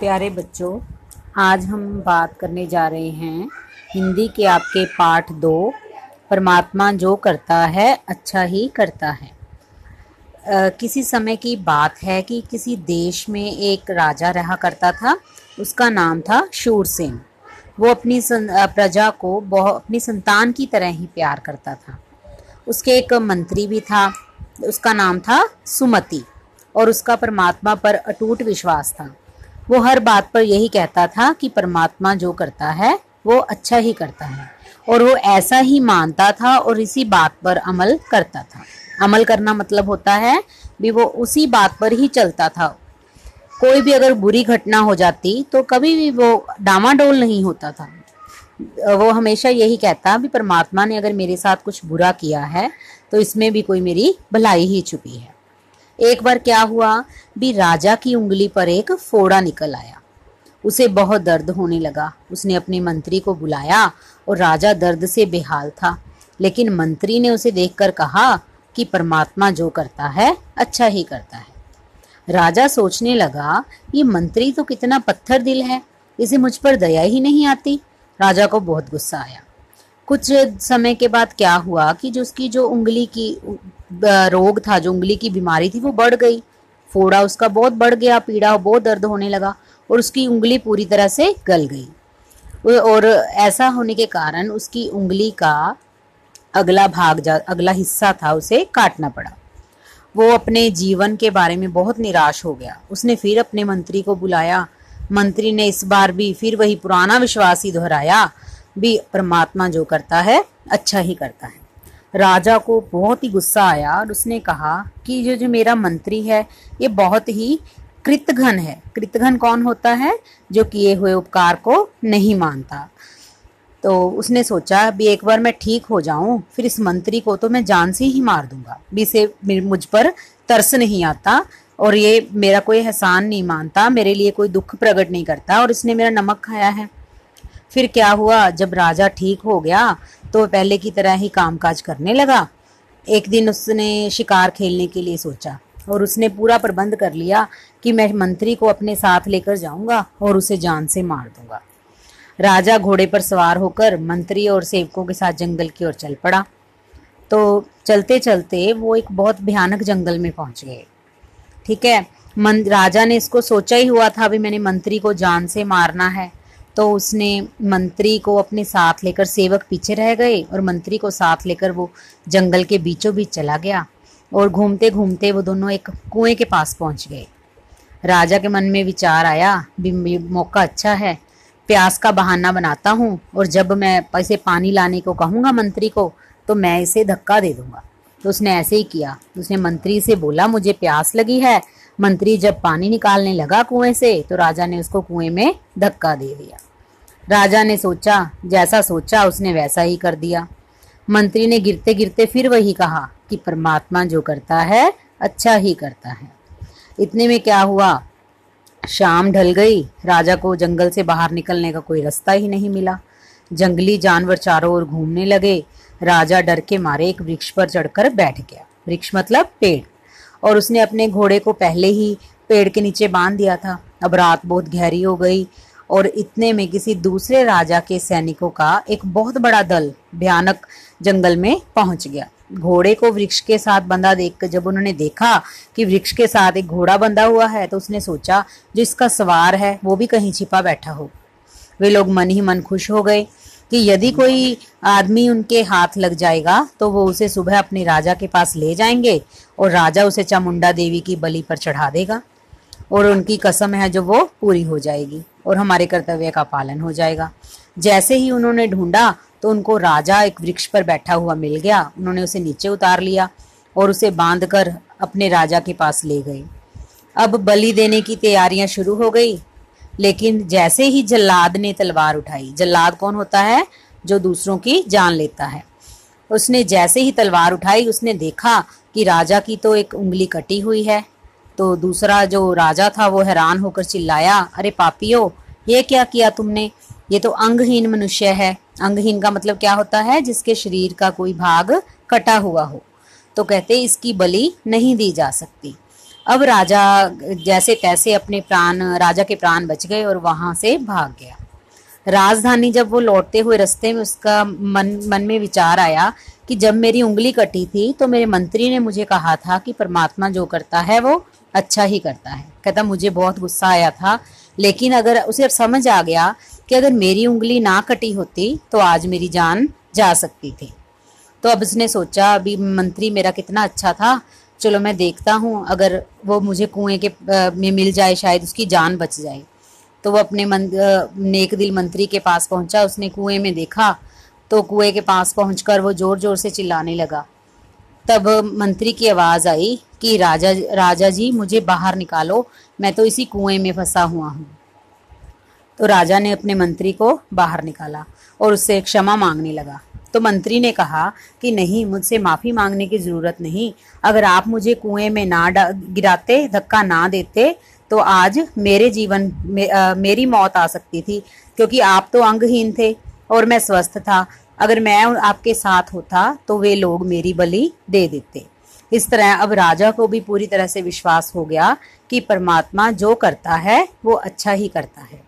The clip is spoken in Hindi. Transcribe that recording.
प्यारे बच्चों आज हम बात करने जा रहे हैं हिंदी के आपके पाठ दो। परमात्मा जो करता है अच्छा ही करता है। आ, किसी समय की बात है कि किसी देश में एक राजा रहा करता था उसका नाम था शूरसेन। वो अपनी प्रजा को बहुत अपनी संतान की तरह ही प्यार करता था। उसके एक मंत्री भी था उसका नाम था सुमति और उसका परमात्मा पर अटूट विश्वास था। वो हर बात पर यही कहता था कि परमात्मा जो करता है, वो अच्छा ही करता है। और वो ऐसा ही मानता था और इसी बात पर अमल करता था। अमल करना मतलब होता है भी वो उसी बात पर ही चलता था। कोई भी अगर बुरी घटना हो जाती तो कभी भी वो डामाडोल नहीं होता था। वो हमेशा यही कहता भी, परमात्मा ने अगर मेरे साथ कुछ बुरा किया है तो इसमें भी कोई मेरी भलाई ही छुपी है। एक बार क्या हुआ? भी राजा की उंगली पर एक फोड़ा निकल आया। उसे बहुत दर्द होने लगा। उसने अपने मंत्री को बुलाया और राजा दर्द से बेहाल था। लेकिन मंत्री ने उसे देखकर कहा कि परमात्मा जो करता है अच्छा ही करता है। राजा सोचने लगा, ये मंत्री तो कितना पत्थर दिल है। इसे मुझ पर दया ही नहीं आती। राजा को बहुत गुस्सा आया। कुछ समय के बाद क्या हुआ कि जो उसकी जो उंगली की रोग था, जो उंगली की बीमारी थी, वो बढ़ गई। फोड़ा उसका बहुत बढ़ गया, पीड़ा, बहुत दर्द होने लगा और उसकी उंगली पूरी तरह से गल गई। और ऐसा होने के कारण उसकी उंगली का अगला भाग जा, अगला हिस्सा था, उसे काटना पड़ा। वो अपने जीवन के बारे में बहुत निराश हो गया। उसने फिर अपने मंत्री को बुलाया। मंत्री ने इस बार भी फिर वही पुराना विश्वास ही दोहराया, भी परमात्मा जो करता है अच्छा ही करता है। राजा को बहुत ही गुस्सा आया और उसने कहा कि जो जो मेरा मंत्री है, ये बहुत ही कृतघन है। कृतघन कौन होता है? जो किए हुए उपकार को नहीं मानता। तो उसने सोचा भी एक बार मैं ठीक हो जाऊँ, फिर इस मंत्री को तो मैं जान से ही मार दूँगा। भी इसे मुझ पर तरस नहीं आता और ये मेरा कोई एहसान नहीं मानता, मेरे लिए कोई दुख प्रकट नहीं करता और इसने मेरा नमक खाया है। फिर क्या हुआ? जब राजा ठीक हो गया तो पहले की तरह ही कामकाज करने लगा। एक दिन उसने शिकार खेलने के लिए सोचा और उसने पूरा प्रबंध कर लिया कि मैं मंत्री को अपने साथ लेकर जाऊँगा और उसे जान से मार दूँगा। राजा घोड़े पर सवार होकर मंत्री और सेवकों के साथ जंगल की ओर चल पड़ा। तो चलते चलते वो एक बहुत भयानक जंगल में पहुँच गए। ठीक है, मन, राजा ने इसको सोचा ही हुआ था, अभी मैंने मंत्री को जान से मारना है। तो उसने मंत्री को अपने साथ लेकर सेवक पीछे रह गए और मंत्री को साथ लेकर वो जंगल के बीचों बीच चला गया और घूमते घूमते वो दोनों एक कुएँ के पास पहुँच गए। राजा के मन में विचार आया, भी मौका अच्छा है, प्यास का बहाना बनाता हूँ और जब मैं इसे पानी लाने को कहूँगा मंत्री को तो मैं इसे धक्का दे दूँगा। तो उसने ऐसे ही किया। उसने मंत्री से बोला, मुझे प्यास लगी है। मंत्री जब पानी निकालने लगा कुएँ से तो राजा ने उसको कुएँ में धक्का दे दिया। राजा ने सोचा, जैसा सोचा उसने वैसा ही कर दिया। मंत्री ने गिरते गिरते फिर वही कहा कि परमात्मा जो करता है अच्छा ही करता है। इतने में क्या हुआ? शाम ढल गई। राजा को जंगल से बाहर निकलने का कोई रास्ता ही नहीं मिला। जंगली जानवर चारों ओर घूमने लगे। राजा डर के मारे एक वृक्ष पर चढ़कर बैठ गया। वृक्ष मतलब पेड़। और उसने अपने घोड़े को पहले ही पेड़ के नीचे बाँध दिया था। अब रात बहुत गहरी हो गई। और इतने में किसी दूसरे राजा के सैनिकों का एक बहुत बड़ा दल भयानक जंगल में पहुँच गया। घोड़े को वृक्ष के साथ बंधा देख जब उन्होंने देखा कि वृक्ष के साथ एक घोड़ा बंधा हुआ है तो उसने सोचा जो इसका सवार है, वो भी कहीं छिपा बैठा हो। वे लोग मन ही मन खुश हो गए कि यदि कोई आदमी उनके हाथ लग जाएगा तो वो उसे सुबह अपने राजा के पास ले जाएँगे और राजा उसे चामुंडा देवी की बलि पर चढ़ा देगा और उनकी कसम है जो वो पूरी हो जाएगी। और हमारे कर्तव्य का पालन हो जाएगा। जैसे ही उन्होंने ढूंढा तो उनको राजा एक वृक्ष पर बैठा हुआ मिल गया। उन्होंने उसे नीचे उतार लिया और उसे बांधकर अपने राजा के पास ले गए। अब बलि देने की तैयारियाँ शुरू हो गई, लेकिन जैसे ही जल्लाद ने तलवार उठाई, जल्लाद कौन होता है? जो दूसरों की जान लेता है। उसने जैसे ही तलवार उठाई, उसने देखा कि राजा की तो एक उंगली कटी हुई है। तो दूसरा जो राजा था, वो हैरान होकर चिल्लाया, अरे पापियो, ये क्या किया तुमने? ये तो अंगहीन मनुष्य है। अंगहीन का मतलब क्या होता है? जिसके शरीर का कोई भाग कटा हुआ हो। तो कहते, इसकी बलि नहीं दी जा सकती। अब राजा जैसे तैसे अपने प्राण, राजा के प्राण बच गए और वहाँ से भाग गया। राजधानी जब वो लौटते हुए रास्ते में उसका मन मन में विचार आया कि जब मेरी उंगली कटी थी तो मेरे मंत्री ने मुझे कहा था कि परमात्मा जो करता है वो अच्छा ही करता है। कहता मुझे बहुत गुस्सा आया था लेकिन अगर उसे अब समझ आ गया कि अगर मेरी उंगली ना कटी होती तो आज मेरी जान जा सकती थी। तो अब उसने सोचा अभी मंत्री मेरा कितना अच्छा था चलो मैं देखता हूँ अगर वो मुझे कुएँ के में मिल जाए शायद उसकी जान बच जाए। तो वो अपने मन, नेक दिल मंत्री के पास पहुँचा उसने कुएँ में देखा तो कुएँ के पास पहुंचकर वो ज़ोर ज़ोर से चिल्लाने लगा। तब मंत्री की आवाज़ आई कि राजा राजा जी मुझे बाहर निकालो मैं तो इसी कुएँ में फंसा हुआ हूँ। तो राजा ने अपने मंत्री को बाहर निकाला और उससे क्षमा मांगने लगा। तो मंत्री ने कहा कि नहीं मुझसे माफ़ी मांगने की ज़रूरत नहीं। अगर आप मुझे कुएँ में ना गिराते धक्का ना देते तो आज मेरे जीवन में आ, मेरी मौत आ सकती थी क्योंकि आप तो अंगहीन थे और मैं स्वस्थ था। अगर मैं आपके साथ होता तो वे लोग मेरी बलि दे देते। इस तरह अब राजा को भी पूरी तरह से विश्वास हो गया कि परमात्मा जो करता है, वो अच्छा ही करता है।